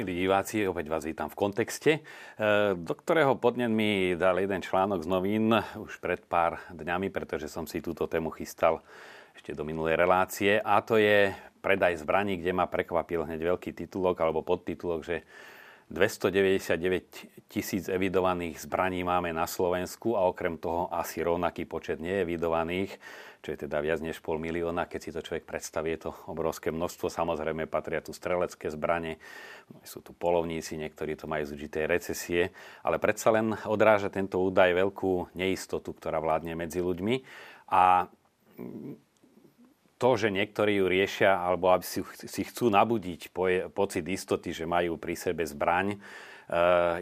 Milí diváci, opäť vás vítam v kontexte, e, do ktorého podnet mi dal jeden článok z novín už pred pár dňami, pretože som si túto tému chystal ešte do minulej relácie. A to je predaj zbraní, kde ma prekvapil hneď veľký titulok alebo podtitulok, že 299 tisíc evidovaných zbraní máme na Slovensku a okrem toho asi rovnaký počet neevidovaných, čo je teda viac než pol milióna. Keď si to človek predstaví, je to obrovské množstvo. Samozrejme patria tu strelecké zbranie, sú tu polovníci, niektorí to majú z určitej recesie, ale predsa len odráža tento údaj veľkú neistotu, ktorá vládne medzi ľuďmi. A to, že niektorí ju riešia, alebo aby si, si chcú nabudiť pocit istoty, že majú pri sebe zbraň, eh,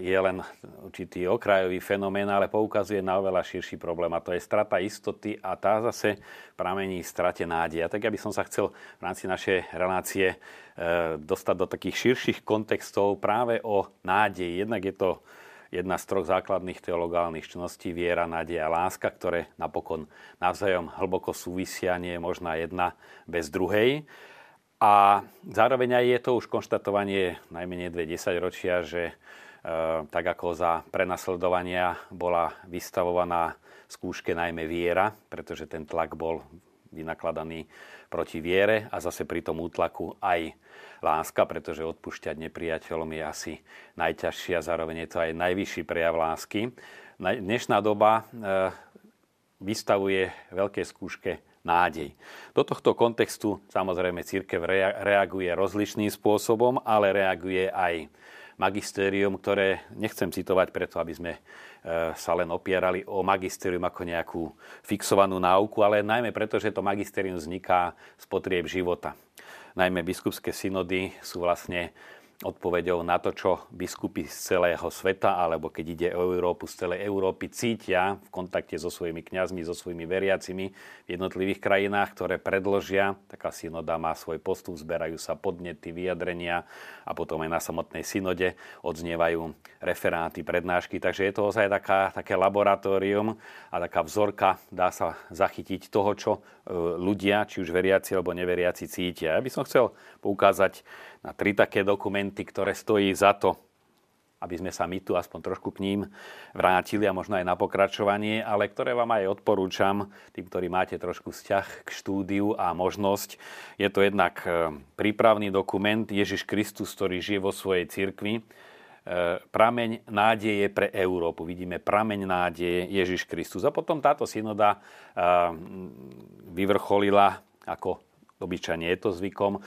je len určitý okrajový fenomén, ale poukazuje na oveľa širší problém a to je strata istoty a tá zase pramení strate nádeja. Tak ja by som sa chcel v rámci našej relácie eh, dostať do takých širších kontextov práve o nádeji. Jednak je to jedna z troch základných teologálnych čností viera, nádej a láska, ktoré napokon navzájom hlboko súvisia, nie je možná jedna bez druhej. A zároveň aj je to už konštatovanie najmenej dve desaťročia, že e, tak ako za prenasledovania bola vystavovaná skúške najmä viera, pretože ten tlak bol vynakladaný proti viere a zase pri tom útlaku aj láska, pretože odpúšťať nepriateľom je asi najťažší a zároveň je to aj najvyšší prejav lásky. Dnešná doba e, vystavuje veľké skúške nádej. Do tohto kontextu samozrejme církev reaguje rozličným spôsobom, ale reaguje aj magistérium, ktoré nechcem citovať preto, aby sme sa len opierali o magistérium ako nejakú fixovanú náuku, ale najmä preto, že to magistérium vzniká z potrieb života. Najmä biskupské synody sú vlastne odpovedou na to, čo biskupy z celého sveta, alebo keď ide o Európu, z celej Európy cítia v kontakte so svojimi kňazmi, so svojimi veriacimi v jednotlivých krajinách, ktoré predložia. Taká synoda má svoj postup, zberajú sa podnety, vyjadrenia a potom aj na samotnej synode odznievajú referáty, prednášky. Takže je to ozaj taká, také laboratórium a taká vzorka, dá sa zachytiť toho, čo e, ľudia, či už veriaci alebo neveriaci cítia. Ja by som chcel poukázať na tri také dokumenty, ktoré stojí za to, aby sme sa my tu aspoň trošku k ním vrátili a možno aj na pokračovanie, ale ktoré vám aj odporúčam, tým, ktorí máte trošku vzťah k štúdiu a možnosť. Je to jednak e, prípravný dokument Ježiš Kristus, ktorý žije vo svojej cirkvi. E, prameň nádeje pre Európu. Vidíme prameň nádeje Ježiš Kristus. A potom táto synoda e, vyvrcholila ako obyčajne je to zvykom, e,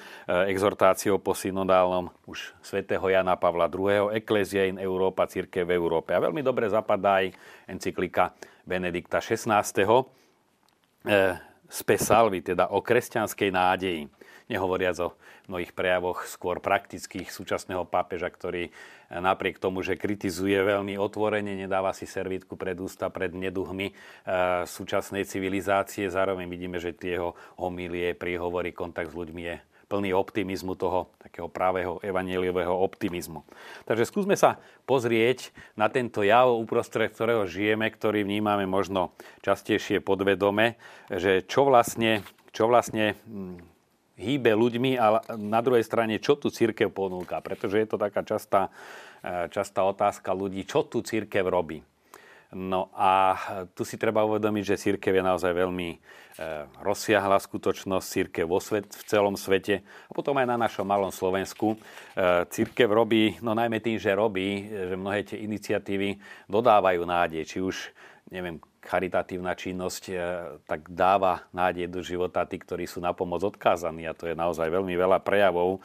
exhortáciou po synodálnom už svätého Jana Pavla II. Ecclesia in Európa, církev v Európe. A veľmi dobre zapadá aj encyklika Benedikta XVI. E, Spe salvi, teda o kresťanskej nádeji nehovoriac o mnohých prejavoch skôr praktických súčasného pápeža, ktorý napriek tomu, že kritizuje veľmi otvorene, nedáva si servítku pred ústa, pred neduhmi e, súčasnej civilizácie. Zároveň vidíme, že tie jeho homilie, príhovory, kontakt s ľuďmi je plný optimizmu toho takého pravého evanieliového optimizmu. Takže skúsme sa pozrieť na tento jav, uprostred ktorého žijeme, ktorý vnímame možno častejšie podvedome, že čo vlastne, čo vlastne hm, hýbe ľuďmi a na druhej strane, čo tu církev ponúka. Pretože je to taká častá, e, častá otázka ľudí, čo tu církev robí. No a tu si treba uvedomiť, že církev je naozaj veľmi e, rozsiahla skutočnosť, církev vo svet, v celom svete a potom aj na našom malom Slovensku. E, církev robí, no najmä tým, že robí, že mnohé tie iniciatívy dodávajú nádej, či už neviem, charitatívna činnosť e, tak dáva nádej do života tí, ktorí sú na pomoc odkázaní a to je naozaj veľmi veľa prejavov e,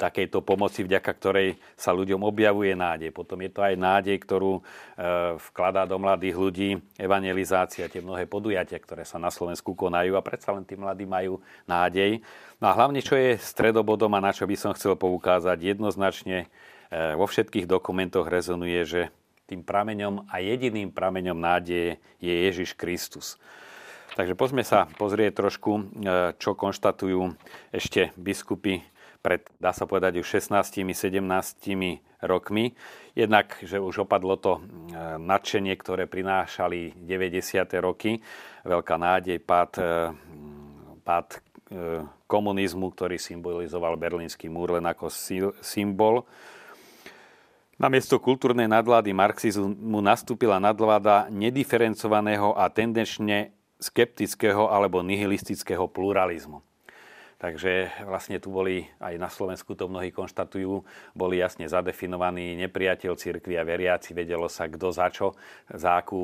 takejto pomoci, vďaka ktorej sa ľuďom objavuje nádej. Potom je to aj nádej, ktorú e, vkladá do mladých ľudí evangelizácia, tie mnohé podujatia, ktoré sa na Slovensku konajú a predsa len tí mladí majú nádej. No a hlavne, čo je stredobodom a na čo by som chcel poukázať, jednoznačne vo všetkých dokumentoch rezonuje, že tým prameňom a jediným prameňom nádeje je Ježiš Kristus. Takže poďme sa pozrieť trošku, e, čo konštatujú ešte biskupy pred, dá sa povedať, už 16-17 rokmi. Jednak, že už opadlo to e, nadšenie, ktoré prinášali 90. roky, veľká nádej, pád, e, pád komunizmu, ktorý symbolizoval berlínsky múr len ako symbol. Namiesto kultúrnej nadvlády marxizmu nastúpila nadvláda nediferencovaného a tendenčne skeptického alebo nihilistického pluralizmu. Takže vlastne tu boli, aj na Slovensku to mnohí konštatujú, boli jasne zadefinovaní nepriateľ cirkvi a veriaci, vedelo sa kto za čo, za, akú,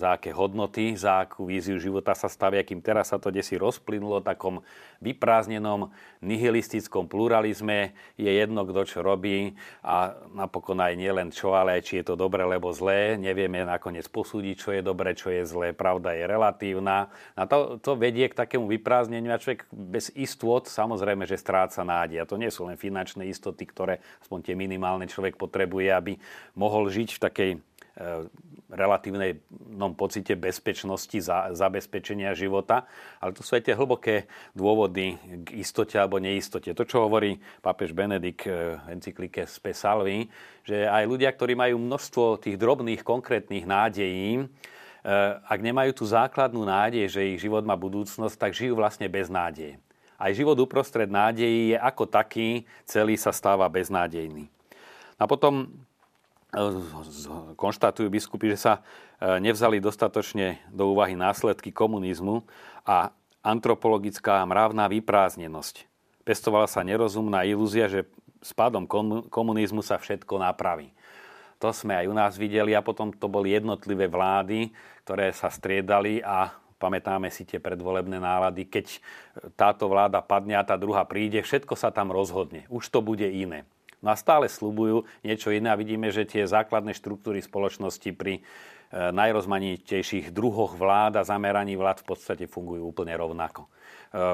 za aké hodnoty, za akú víziu života sa stavia, kým teraz sa to desi rozplynulo takom vyprázdnenom nihilistickom pluralizme. Je jedno, kto čo robí a napokon aj nielen čo, ale aj či je to dobre alebo zlé. Nevieme nakoniec posúdiť, čo je dobre, čo je zlé. Pravda je relatívna. A to, to vedie k takému vyprázdneniu a človek bez istoty istôt samozrejme, že stráca nádej. A to nie sú len finančné istoty, ktoré aspoň tie minimálne človek potrebuje, aby mohol žiť v takej e, relatívnej pocite bezpečnosti, za, zabezpečenia života. Ale to sú aj tie hlboké dôvody k istote alebo neistote. To, čo hovorí pápež Benedikt e, v encyklike Spe Salvi, že aj ľudia, ktorí majú množstvo tých drobných, konkrétnych nádejí, e, ak nemajú tú základnú nádej, že ich život má budúcnosť, tak žijú vlastne bez nádeje aj život uprostred nádejí je ako taký, celý sa stáva beznádejný. A potom e, konštatujú biskupy, že sa e, nevzali dostatočne do úvahy následky komunizmu a antropologická mravná vyprázdnenosť. Pestovala sa nerozumná ilúzia, že s pádom komunizmu sa všetko napraví. To sme aj u nás videli a potom to boli jednotlivé vlády, ktoré sa striedali a Pamätáme si tie predvolebné nálady, keď táto vláda padne a tá druhá príde, všetko sa tam rozhodne. Už to bude iné. No a stále slubujú niečo iné a vidíme, že tie základné štruktúry spoločnosti pri e, najrozmanitejších druhoch vlád a zameraní vlád v podstate fungujú úplne rovnako. E,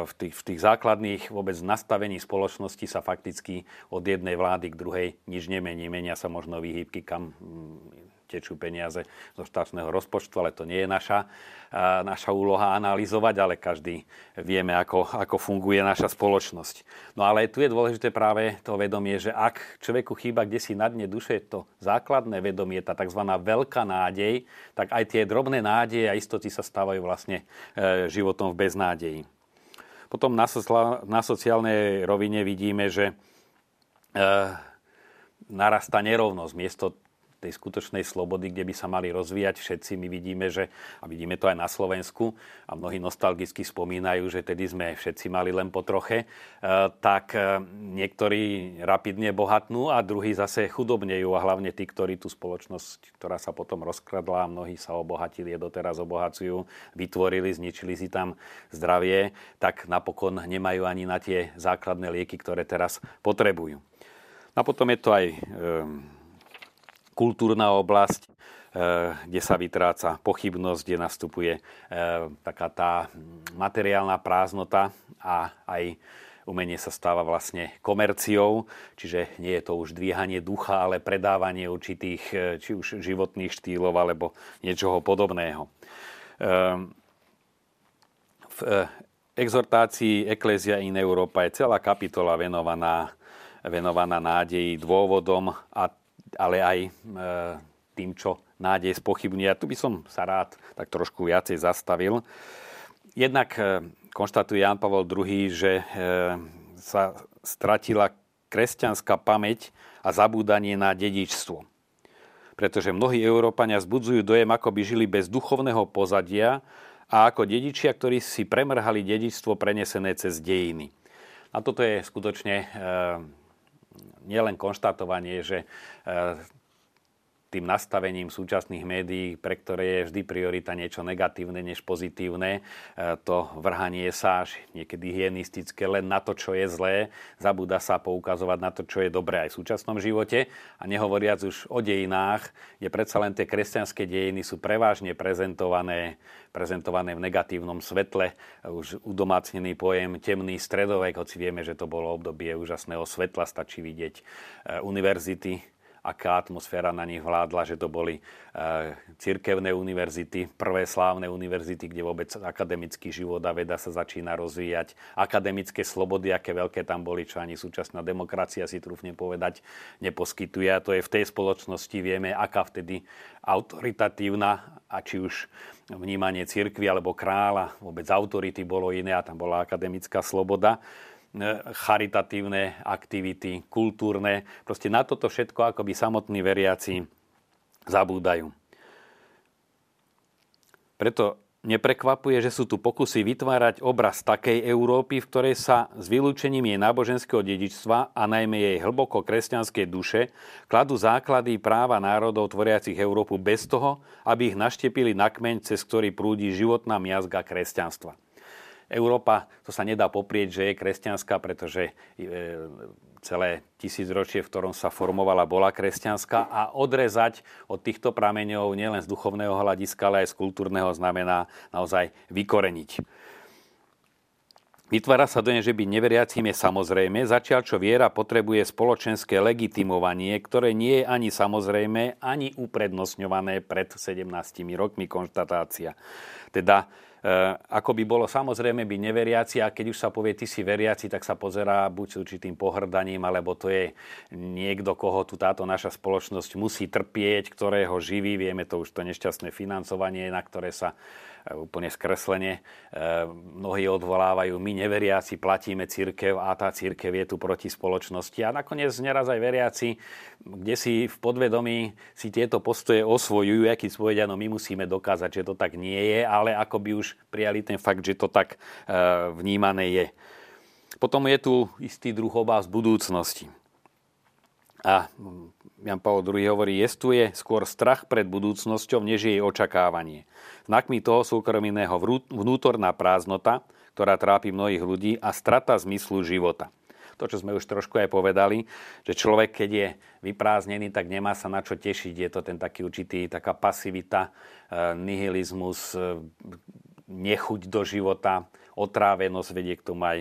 v tých, v tých základných vôbec nastavení spoločnosti sa fakticky od jednej vlády k druhej nič nemení. Menia sa možno výhybky, kam tečú peniaze zo štátneho rozpočtu, ale to nie je naša, naša úloha analyzovať, ale každý vieme, ako, ako funguje naša spoločnosť. No ale tu je dôležité práve to vedomie, že ak človeku chýba kde si na dne duše to základné vedomie, tá tzv. veľká nádej, tak aj tie drobné nádeje a istoty sa stávajú vlastne e, životom v beznádeji. Potom na, na sociálnej rovine vidíme, že e, narastá nerovnosť. Miesto tej skutočnej slobody, kde by sa mali rozvíjať všetci. My vidíme, že, a vidíme to aj na Slovensku, a mnohí nostalgicky spomínajú, že tedy sme všetci mali len po troche, e, tak e, niektorí rapidne bohatnú a druhí zase chudobnejú a hlavne tí, ktorí tú spoločnosť, ktorá sa potom rozkradla a mnohí sa obohatili a doteraz obohacujú, vytvorili, zničili si tam zdravie, tak napokon nemajú ani na tie základné lieky, ktoré teraz potrebujú. A potom je to aj e, kultúrna oblasť, eh, kde sa vytráca pochybnosť, kde nastupuje eh, taká tá materiálna prázdnota a aj umenie sa stáva vlastne komerciou, čiže nie je to už dvíhanie ducha, ale predávanie určitých eh, či už životných štýlov alebo niečoho podobného. V exhortácii Ecclesia in Europa je celá kapitola venovaná, venovaná nádeji, dôvodom a ale aj e, tým, čo nádej spochybňuje. A tu by som sa rád tak trošku viacej zastavil. Jednak e, konštatuje Jan Pavel II, že e, sa stratila kresťanská pamäť a zabúdanie na dedičstvo. Pretože mnohí Európania zbudzujú dojem, ako by žili bez duchovného pozadia a ako dedičia, ktorí si premrhali dedičstvo prenesené cez dejiny. A toto je skutočne nielen konštatovanie, že tým nastavením súčasných médií, pre ktoré je vždy priorita niečo negatívne než pozitívne, e, to vrhanie sa až niekedy hygienistické len na to, čo je zlé, zabúda sa poukazovať na to, čo je dobré aj v súčasnom živote. A nehovoriac už o dejinách, kde predsa len tie kresťanské dejiny sú prevažne prezentované, prezentované v negatívnom svetle, už udomácnený pojem temný stredovek, hoci vieme, že to bolo obdobie úžasného svetla, stačí vidieť e, univerzity aká atmosféra na nich vládla, že to boli cirkevné univerzity, prvé slávne univerzity, kde vôbec akademický život a veda sa začína rozvíjať. Akademické slobody, aké veľké tam boli, čo ani súčasná demokracia si trúfne povedať neposkytuje. A to je v tej spoločnosti, vieme, aká vtedy autoritatívna a či už vnímanie cirkvi alebo kráľa, vôbec autority bolo iné a tam bola akademická sloboda charitatívne aktivity, kultúrne. Proste na toto všetko akoby samotní veriaci zabúdajú. Preto neprekvapuje, že sú tu pokusy vytvárať obraz takej Európy, v ktorej sa s vylúčením jej náboženského dedičstva a najmä jej hlboko kresťanskej duše kladú základy práva národov tvoriacich Európu bez toho, aby ich naštepili na kmeň, cez ktorý prúdi životná miazga kresťanstva. Európa, to sa nedá poprieť, že je kresťanská, pretože e, celé tisícročie, v ktorom sa formovala, bola kresťanská a odrezať od týchto prameňov nielen z duchovného hľadiska, ale aj z kultúrneho znamená naozaj vykoreniť. Vytvára sa do nej, že byť neveriacím je samozrejme, začiaľ čo viera potrebuje spoločenské legitimovanie, ktoré nie je ani samozrejme, ani uprednostňované pred 17 rokmi konštatácia. Teda ako by bolo samozrejme byť neveriaci a keď už sa povie, ty si veriaci, tak sa pozerá buď s určitým pohrdaním, alebo to je niekto, koho tu táto naša spoločnosť musí trpieť, ktorého živí. Vieme to už to nešťastné financovanie, na ktoré sa eh, úplne skreslene eh, mnohí odvolávajú. My neveriaci platíme církev a tá církev je tu proti spoločnosti. A nakoniec neraz aj veriaci, kde si v podvedomí si tieto postoje osvojujú, aký povedia, no my musíme dokázať, že to tak nie je, ale ako by už prijali ten fakt, že to tak e, vnímané je. Potom je tu istý druh obáv z budúcnosti. A Jan Pavel II hovorí, jestuje skôr strach pred budúcnosťou, než jej očakávanie. Znakmi toho sú okrem iného vnútorná prázdnota, ktorá trápi mnohých ľudí a strata zmyslu života. To, čo sme už trošku aj povedali, že človek, keď je vyprázdnený, tak nemá sa na čo tešiť. Je to ten taký určitý, taká pasivita, e, nihilizmus, e, nechuť do života, otrávenosť vedie k tomu aj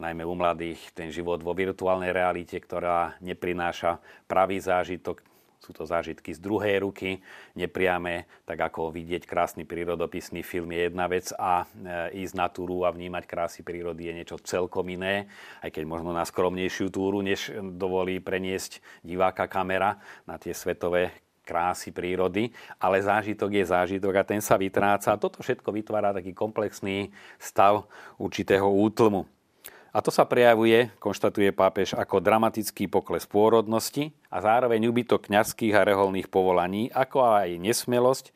najmä u mladých ten život vo virtuálnej realite, ktorá neprináša pravý zážitok, sú to zážitky z druhej ruky, nepriame, tak ako vidieť krásny prírodopisný film je jedna vec a e, ísť na túru a vnímať krásy prírody je niečo celkom iné, aj keď možno na skromnejšiu túru, než dovolí preniesť diváka kamera na tie svetové krásy prírody, ale zážitok je zážitok a ten sa vytráca. Toto všetko vytvára taký komplexný stav určitého útlmu. A to sa prejavuje, konštatuje pápež, ako dramatický pokles pôrodnosti a zároveň ubytok kňazských a reholných povolaní, ako aj nesmelosť,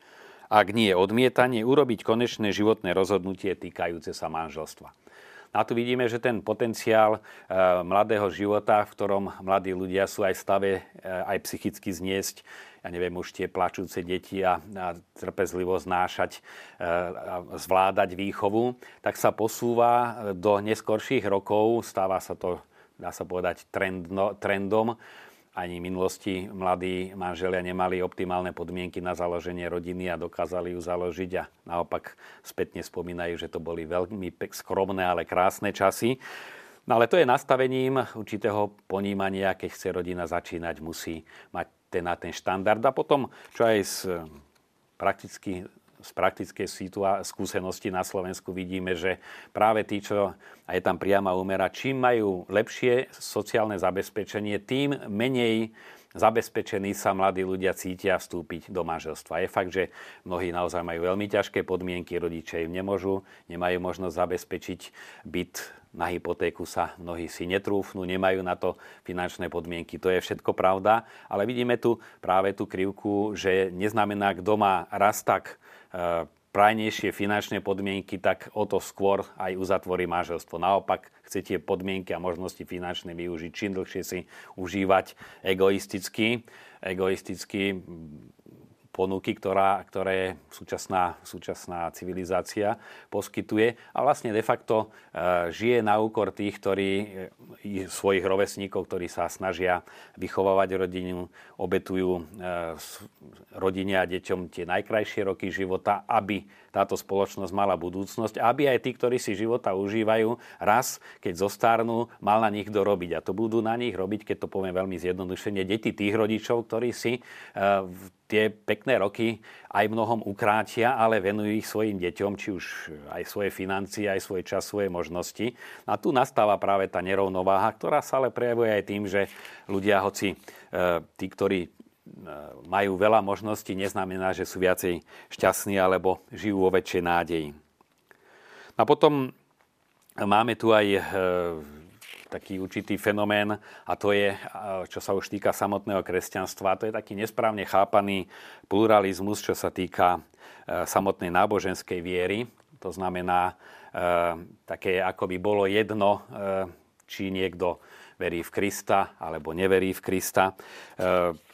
ak nie odmietanie, urobiť konečné životné rozhodnutie týkajúce sa manželstva. A tu vidíme, že ten potenciál e, mladého života, v ktorom mladí ľudia sú aj v stave e, aj psychicky zniesť ja neviem, už tie plačúce deti a, a trpezlivo znášať, e, a zvládať výchovu, tak sa posúva do neskorších rokov, stáva sa to, dá sa povedať, trendno, trendom. Ani v minulosti mladí manželia nemali optimálne podmienky na založenie rodiny a dokázali ju založiť a naopak spätne spomínajú, že to boli veľmi skromné, ale krásne časy. No ale to je nastavením určitého ponímania, keď chce rodina začínať, musí mať ten, na ten štandard. A potom, čo aj z, prakticky, z praktickej situá- skúsenosti na Slovensku vidíme, že práve tí, čo, a je tam priama úmera, čím majú lepšie sociálne zabezpečenie, tým menej zabezpečení sa mladí ľudia cítia vstúpiť do manželstva. Je fakt, že mnohí naozaj majú veľmi ťažké podmienky, rodičia im nemôžu, nemajú možnosť zabezpečiť byt na hypotéku sa mnohí si netrúfnú, nemajú na to finančné podmienky. To je všetko pravda, ale vidíme tu práve tú krivku, že neznamená, kto má raz tak e, prajnejšie finančné podmienky, tak o to skôr aj uzatvorí manželstvo. Naopak, chcete podmienky a možnosti finančné využiť, čím dlhšie si užívať egoisticky, egoisticky ponuky, ktorá, ktoré súčasná, súčasná civilizácia poskytuje a vlastne de facto e, žije na úkor tých, ktorí e, svojich rovesníkov, ktorí sa snažia vychovávať rodinu, obetujú e, rodine a deťom tie najkrajšie roky života, aby táto spoločnosť mala budúcnosť, aby aj tí, ktorí si života užívajú, raz, keď zostárnu, mal na nich dorobiť. A to budú na nich robiť, keď to poviem veľmi zjednodušene, deti tých rodičov, ktorí si tie pekné roky aj mnohom ukrátia, ale venujú ich svojim deťom, či už aj svoje financie, aj svoj čas, svoje možnosti. A tu nastáva práve tá nerovnováha, ktorá sa ale prejavuje aj tým, že ľudia, hoci e, tí, ktorí e, majú veľa možností, neznamená, že sú viacej šťastní alebo žijú vo väčšej nádeji. A potom máme tu aj e, taký určitý fenomén a to je, čo sa už týka samotného kresťanstva, to je taký nesprávne chápaný pluralizmus, čo sa týka e, samotnej náboženskej viery. To znamená, e, také ako by bolo jedno, e, či niekto verí v Krista alebo neverí v Krista.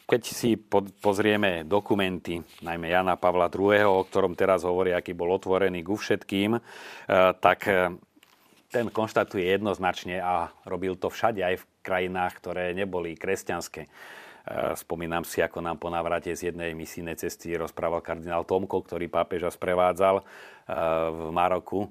Keď si pozrieme dokumenty, najmä Jana Pavla II., o ktorom teraz hovorí, aký bol otvorený ku všetkým, tak ten konštatuje jednoznačne a robil to všade aj v krajinách, ktoré neboli kresťanské. E, spomínam si, ako nám po návrate z jednej misijnej cesty rozprával kardinál Tomko, ktorý pápeža sprevádzal e, v Maroku, e,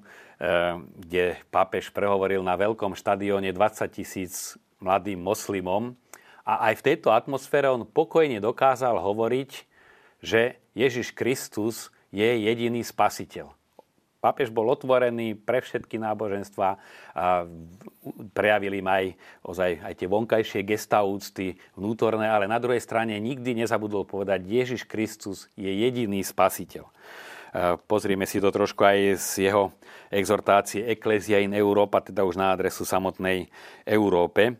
kde pápež prehovoril na veľkom štadióne 20 tisíc mladým moslimom a aj v tejto atmosfére on pokojne dokázal hovoriť, že Ježiš Kristus je jediný spasiteľ. Pápež bol otvorený pre všetky náboženstva a prejavili im aj, ozaj, aj tie vonkajšie gesta úcty, vnútorné, ale na druhej strane nikdy nezabudol povedať, Ježiš Kristus je jediný spasiteľ. Pozrieme si to trošku aj z jeho exhortácie Ecclesia in Europa, teda už na adresu samotnej Európe.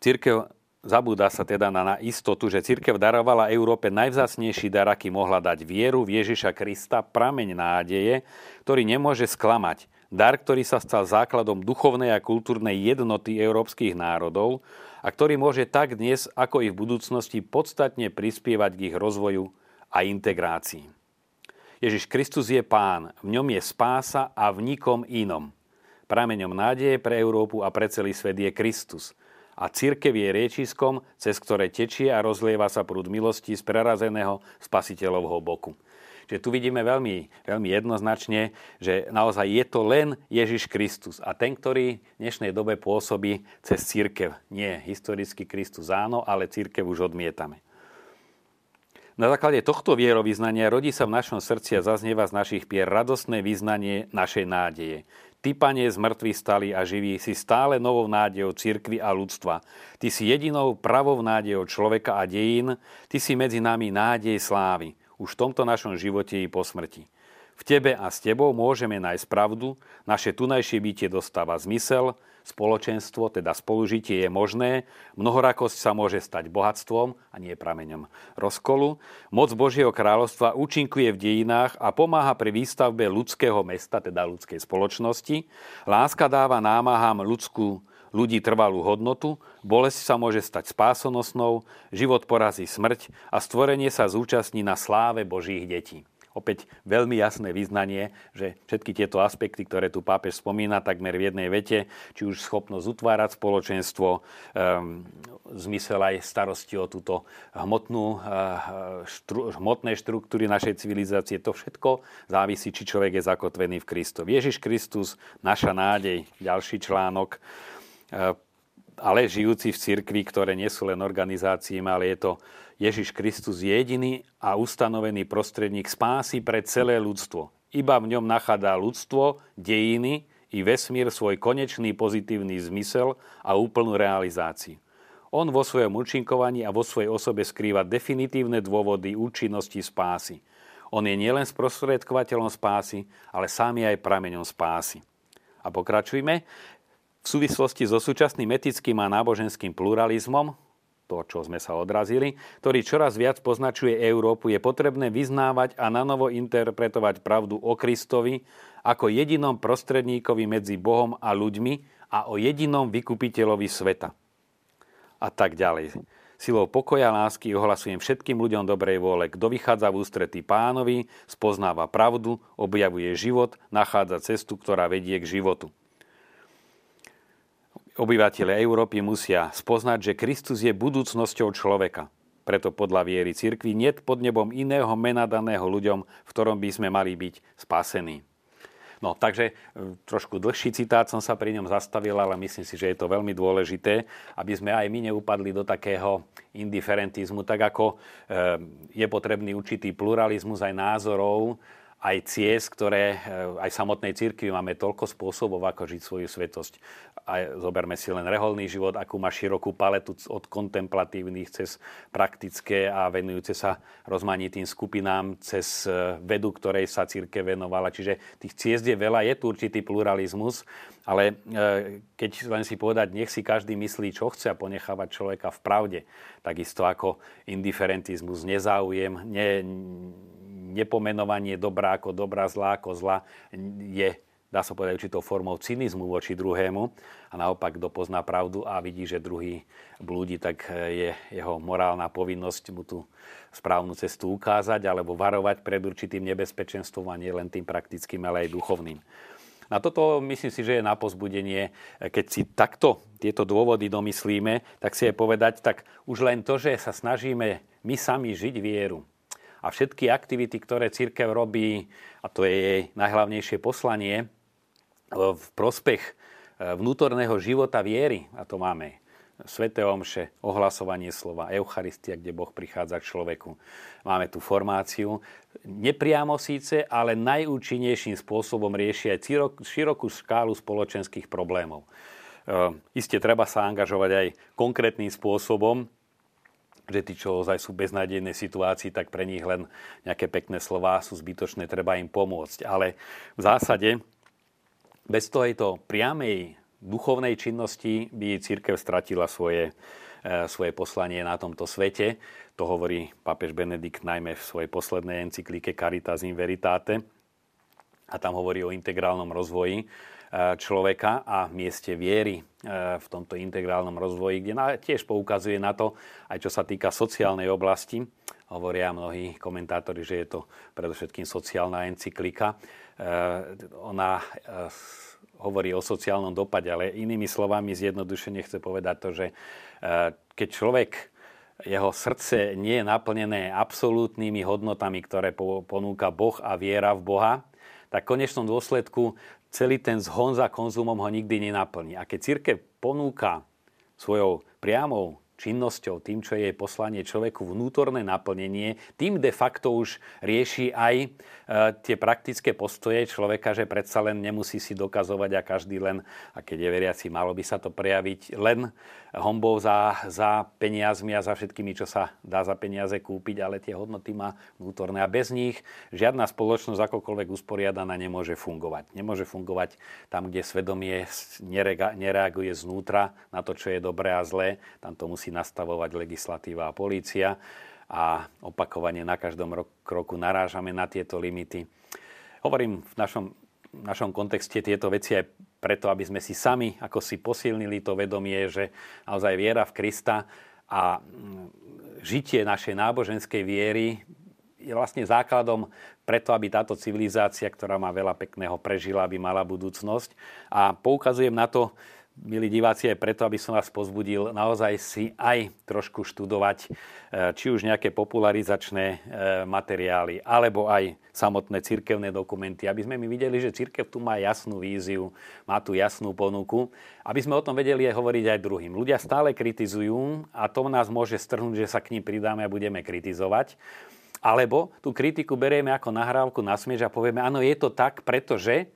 Církev Zabúda sa teda na istotu, že cirkev darovala Európe najvzácnejší dar, aký mohla dať vieru v Ježiša Krista, prameň nádeje, ktorý nemôže sklamať. Dar, ktorý sa stal základom duchovnej a kultúrnej jednoty európskych národov a ktorý môže tak dnes, ako i v budúcnosti podstatne prispievať k ich rozvoju a integrácii. Ježiš Kristus je pán, v ňom je spása a v nikom inom. Prameňom nádeje pre Európu a pre celý svet je Kristus – a církev je riečiskom, cez ktoré tečie a rozlieva sa prúd milosti z prerazeného spasiteľovho boku. Čiže tu vidíme veľmi, veľmi jednoznačne, že naozaj je to len Ježiš Kristus. A ten, ktorý v dnešnej dobe pôsobí cez církev. Nie historický Kristus áno, ale církev už odmietame. Na základe tohto vierovýznania rodí sa v našom srdci a zaznieva z našich pier radostné význanie našej nádeje. Ty, Pane, z mŕtvych stali a živí, si stále novou nádejou cirkvy a ľudstva. Ty si jedinou pravou nádejou človeka a dejín, Ty si medzi nami nádej slávy, už v tomto našom živote i po smrti. V Tebe a s Tebou môžeme nájsť pravdu, naše tunajšie bytie dostáva zmysel, spoločenstvo, teda spolužitie je možné, mnohorakosť sa môže stať bohatstvom a nie prameňom rozkolu. Moc Božieho kráľovstva účinkuje v dejinách a pomáha pri výstavbe ľudského mesta, teda ľudskej spoločnosti. Láska dáva námahám ľudskú ľudí trvalú hodnotu, bolesť sa môže stať spásonosnou, život porazí smrť a stvorenie sa zúčastní na sláve Božích detí opäť veľmi jasné význanie, že všetky tieto aspekty, ktoré tu pápež spomína takmer v jednej vete, či už schopnosť utvárať spoločenstvo, um, zmysel aj starosti o túto hmotnú, uh, štru, hmotné štruktúry našej civilizácie, to všetko závisí, či človek je zakotvený v Kristovi. Ježiš Kristus, naša nádej, ďalší článok, uh, ale žijúci v cirkvi, ktoré nie sú len organizáciami, ale je to Ježiš Kristus jediný a ustanovený prostredník spásy pre celé ľudstvo. Iba v ňom nachádza ľudstvo, dejiny i vesmír svoj konečný pozitívny zmysel a úplnú realizáciu. On vo svojom účinkovaní a vo svojej osobe skrýva definitívne dôvody účinnosti spásy. On je nielen sprostredkovateľom spásy, ale sám je aj prameňom spásy. A pokračujme. V súvislosti so súčasným etickým a náboženským pluralizmom, to, čo sme sa odrazili, ktorý čoraz viac poznačuje Európu, je potrebné vyznávať a nanovo interpretovať pravdu o Kristovi ako jedinom prostredníkovi medzi Bohom a ľuďmi a o jedinom vykupiteľovi sveta. A tak ďalej. Silou pokoja a lásky ohlasujem všetkým ľuďom dobrej vôle. Kto vychádza v ústretí pánovi, spoznáva pravdu, objavuje život, nachádza cestu, ktorá vedie k životu. Obyvateľe Európy musia spoznať, že Kristus je budúcnosťou človeka. Preto podľa viery cirkvi nie pod nebom iného mena daného ľuďom, v ktorom by sme mali byť spasení. No, takže e, trošku dlhší citát som sa pri ňom zastavil, ale myslím si, že je to veľmi dôležité, aby sme aj my neupadli do takého indiferentizmu, tak ako e, je potrebný určitý pluralizmus aj názorov, aj ciest, ktoré eh, aj samotnej cirkvi máme toľko spôsobov, ako žiť svoju svetosť. Aj zoberme si len reholný život, akú má širokú paletu od kontemplatívnych cez praktické a venujúce sa rozmanitým skupinám, cez eh, vedu, ktorej sa církev venovala. Čiže tých ciest je veľa, je tu určitý pluralizmus, ale eh, keď len si povedať, nech si každý myslí, čo chce a ponechávať človeka v pravde, takisto ako indiferentizmus, nezáujem, ne, nepomenovanie dobrá ako dobrá, zlá ako zlá je, dá sa povedať, určitou formou cynizmu voči druhému a naopak, kto pozná pravdu a vidí, že druhý blúdi, tak je jeho morálna povinnosť mu tú správnu cestu ukázať alebo varovať pred určitým nebezpečenstvom a nie len tým praktickým, ale aj duchovným. Na toto myslím si, že je na pozbudenie, keď si takto tieto dôvody domyslíme, tak si je povedať, tak už len to, že sa snažíme my sami žiť vieru, a všetky aktivity, ktoré církev robí, a to je jej najhlavnejšie poslanie, v prospech e, vnútorného života viery, a to máme Svete omše, ohlasovanie slova, Eucharistia, kde Boh prichádza k človeku. Máme tu formáciu. Nepriamo síce, ale najúčinnejším spôsobom rieši aj širokú škálu spoločenských problémov. E, Isté treba sa angažovať aj konkrétnym spôsobom, že tí, čo ozaj sú beznádejnej situácii, tak pre nich len nejaké pekné slová sú zbytočné, treba im pomôcť. Ale v zásade bez tejto priamej duchovnej činnosti by církev stratila svoje, svoje poslanie na tomto svete. To hovorí pápež Benedikt najmä v svojej poslednej encyklike Caritas in Veritate. A tam hovorí o integrálnom rozvoji E, človeka a mieste viery e, v tomto integrálnom rozvoji, kde tiež poukazuje na to, aj čo sa týka sociálnej oblasti. Hovoria mnohí komentátori, že je to predovšetkým sociálna encyklika. E, ona hovorí o sociálnom dopade, ale inými slovami zjednodušene chce povedať to, že keď človek jeho srdce nie je naplnené absolútnymi hodnotami, ktoré ponúka Boh a viera v Boha, tak v konečnom dôsledku celý ten zhon za konzumom ho nikdy nenaplní. A keď církev ponúka svojou priamou činnosťou, tým, čo je poslanie človeku vnútorné naplnenie, tým de facto už rieši aj e, tie praktické postoje človeka, že predsa len nemusí si dokazovať a každý len, a keď je veriaci, malo by sa to prejaviť len hombou za, za peniazmi a za všetkými, čo sa dá za peniaze kúpiť, ale tie hodnoty má vnútorné a bez nich žiadna spoločnosť akokoľvek usporiadaná nemôže fungovať. Nemôže fungovať tam, kde svedomie nereaguje znútra na to, čo je dobré a zlé. Tam to musí nastavovať legislatíva a polícia a opakovane na každom kroku narážame na tieto limity. Hovorím v našom, v našom kontexte tieto veci aj preto, aby sme si sami ako si posilnili to vedomie, že naozaj viera v Krista a mm, žitie našej náboženskej viery je vlastne základom preto, aby táto civilizácia, ktorá má veľa pekného, prežila, aby mala budúcnosť. A poukazujem na to, milí diváci, aj preto, aby som vás pozbudil naozaj si aj trošku študovať e, či už nejaké popularizačné e, materiály, alebo aj samotné cirkevné dokumenty, aby sme my videli, že cirkev tu má jasnú víziu, má tu jasnú ponuku, aby sme o tom vedeli aj hovoriť aj druhým. Ľudia stále kritizujú a to nás môže strhnúť, že sa k ním pridáme a budeme kritizovať. Alebo tú kritiku berieme ako nahrávku na smiež a povieme, áno, je to tak, pretože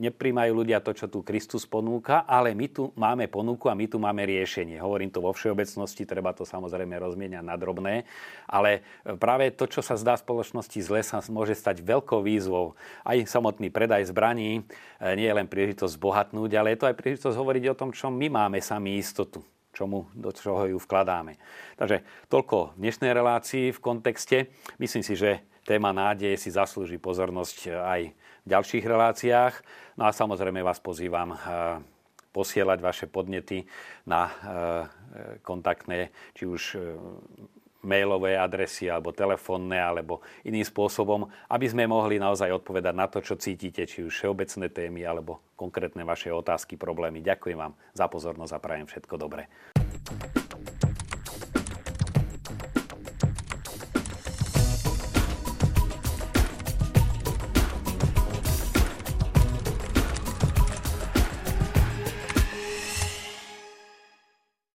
nepríjmajú ľudia to, čo tu Kristus ponúka, ale my tu máme ponuku a my tu máme riešenie. Hovorím to vo všeobecnosti, treba to samozrejme rozmieniať na drobné, ale práve to, čo sa zdá v spoločnosti zle, sa môže stať veľkou výzvou. Aj samotný predaj zbraní e, nie je len príležitosť zbohatnúť, ale je to aj príležitosť hovoriť o tom, čo my máme sami istotu čomu, do čoho ju vkladáme. Takže toľko v dnešnej relácii v kontexte. Myslím si, že téma nádeje si zaslúži pozornosť aj v ďalších reláciách. No a samozrejme vás pozývam eh, posielať vaše podnety na eh, kontaktné, či už eh, mailové adresy alebo telefónne alebo iným spôsobom, aby sme mohli naozaj odpovedať na to, čo cítite, či už všeobecné témy alebo konkrétne vaše otázky, problémy. Ďakujem vám za pozornosť a prajem všetko dobré.